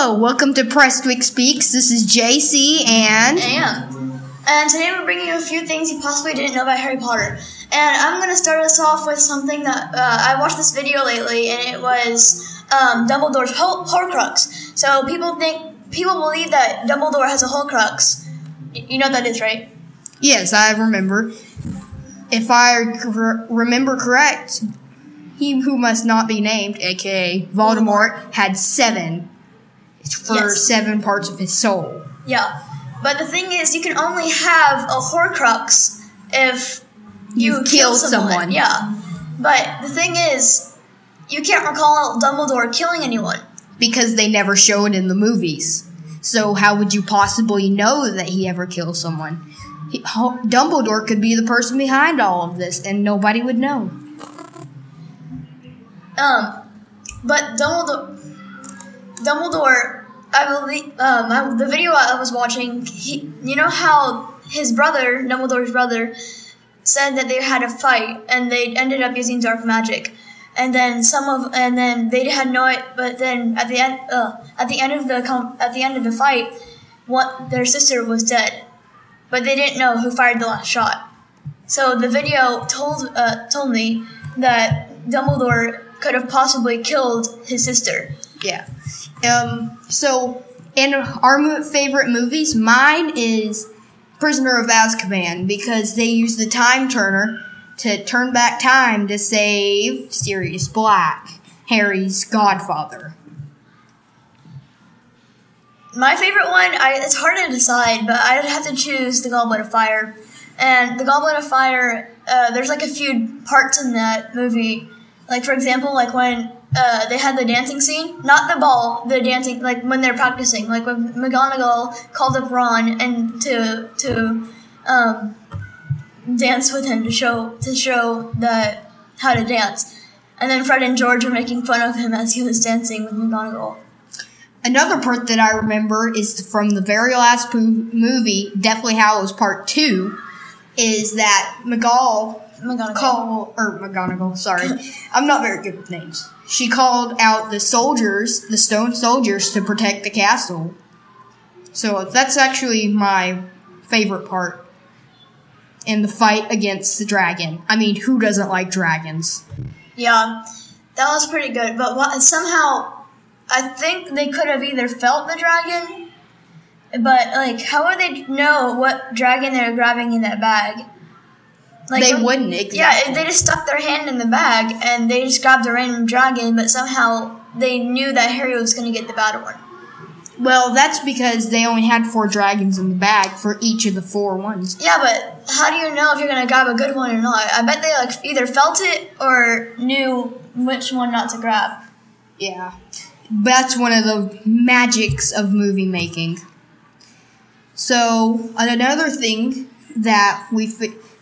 Hello, welcome to Prestwick Speaks. This is JC and. I am. And today we're bringing you a few things you possibly didn't know about Harry Potter. And I'm going to start us off with something that uh, I watched this video lately, and it was um, Dumbledore's Hor- Horcrux. So people think, people believe that Dumbledore has a Horcrux. Y- You know what that is, right? Yes, I remember. If I cor- remember correct, he who must not be named, aka Voldemort, had seven for Yes. seven parts of his soul. Yeah. But the thing is, you can only have a Horcrux if you You've kill someone. someone. Yeah. But the thing is, you can't recall Dumbledore killing anyone. because they never show it in the movies. So how would you possibly know that he ever killed someone? He, Dumbledore could be the person behind all of this, and nobody would know. Um, but Dumbledore, Dumbledore, I believe, um, I, the video I was watching, he, you know how his brother, Dumbledore's brother, said that they had a fight and they ended up using dark magic, and then some of, and then they had no, but then at the end, uh, at the end of the at the end of the fight, what their sister was dead, but they didn't know who fired the last shot. So the video told uh, told me that Dumbledore could have possibly killed his sister. Yeah. Um. So, in our mo- favorite movies, mine is Prisoner of Azkaban because they use the time turner to turn back time to save Sirius Black, Harry's godfather. My favorite one, I, it's hard to decide, but I'd have to choose the Goblet of Fire. And the Goblet of Fire, uh, there's like a few parts in that movie. Like for example, like when uh, they had the dancing scene, not the ball, the dancing, like when they're practicing, like when McGonagall called up Ron and to to um, dance with him to show to show that how to dance. And then Fred and George were making fun of him as he was dancing with McGonagall. Another part that I remember is from the very last movie, Deathly Hallows Part 2, is that McGall McGonagall. called, or McGonagall, sorry. I'm not very good with names. She called out the soldiers, the stone soldiers, to protect the castle. So that's actually my favorite part in the fight against the dragon. I mean, who doesn't like dragons? Yeah, that was pretty good. But what, somehow, I think they could have either felt the dragon, but like, how would they know what dragon they were grabbing in that bag? Like, they wouldn't, Yeah, they just stuck their hand in the bag and they just grabbed a random dragon, but somehow they knew that Harry was going to get the bad one. well, that's because they only had four dragons in the bag for each of the four ones. Yeah, but how do you know if you're going to grab a good one or not? I bet they like either felt it or knew which one not to grab. Yeah. That's one of the magics of movie making. So, another thing that we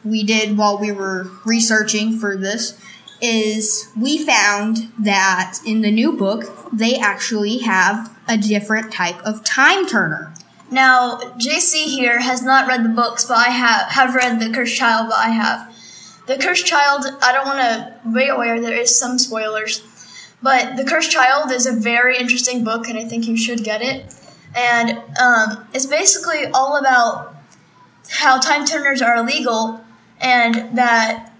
we did while we were researching for this is we found that in the new book they actually have a different type of time turner. Now, JC here has not read the books, but I have have read The Cursed Child, but I have. The Cursed Child, I don't want to be aware there is some spoilers, but The Cursed Child is a very interesting book, and I think you should get it. And um, it's basically all about how time turners are illegal, and that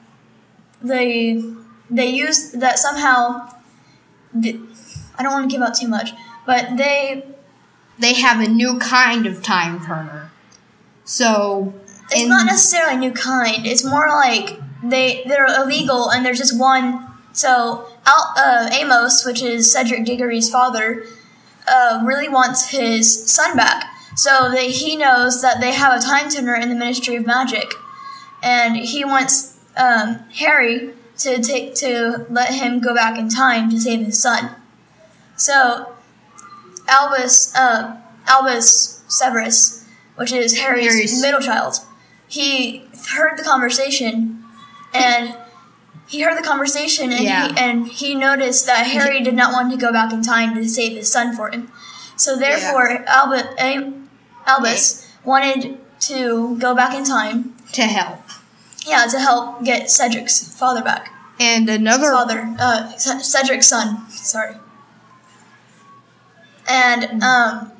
they they use that somehow. I don't want to give out too much, but they They have a new kind of time turner. So, It's not necessarily a new kind. It's more like they they're illegal and there's just one. So Al, uh, Amos, which is Cedric Diggory's father, uh, really wants his son back. So they, he knows that they have a time turner in the Ministry of Magic, and he wants um, Harry to take to let him go back in time to save his son. So Albus uh, Albus Severus, which is Harry's, Harry's- middle child, he heard the conversation, and he heard the conversation, and Yeah. he and he noticed that Harry did not want to go back in time to save his son for him. So therefore, Albus Am- Albus wanted to go back in time, to help. yeah, to help get Cedric's father back. And another Father, uh, Cedric's son. Sorry. And um,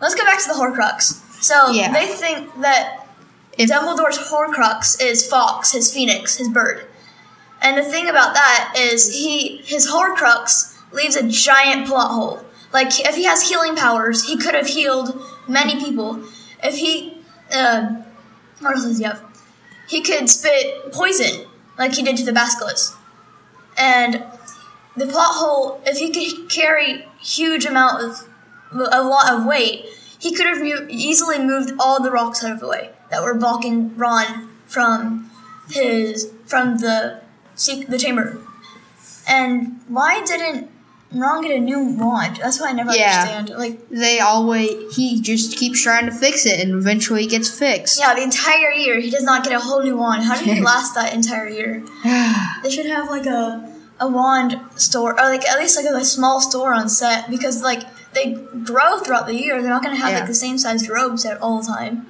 let's go back to the Horcrux. So Yeah. they think that If- Dumbledore's Horcrux is Fawkes, his phoenix, his bird. And the thing about that is he his Horcrux leaves a giant plot hole. Like if he has healing powers, he could have healed many people. If he, uh, what else does he have? He could spit poison like he did to the Basilisk. And the plot hole, if he could carry huge amount of a lot of weight, he could have easily moved all the rocks out of the way that were blocking Ron from his from the the chamber. And why didn't Ron get a new wand? That's what I never Yeah. understand. Like, They always he just keeps trying to fix it, and eventually it gets fixed. yeah, the entire year he does not get a whole new wand. How did he last that entire year? They should have like a a wand store, or like at least like a, small store on set because like they grow throughout the year. They're not gonna have Yeah. like the same sized robes at all the time.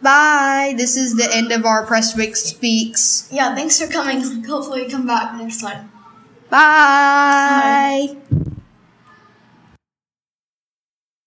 Bye. This is the end of our Prestwick speaks. Yeah, thanks for coming. Hopefully, come back next time. Bye.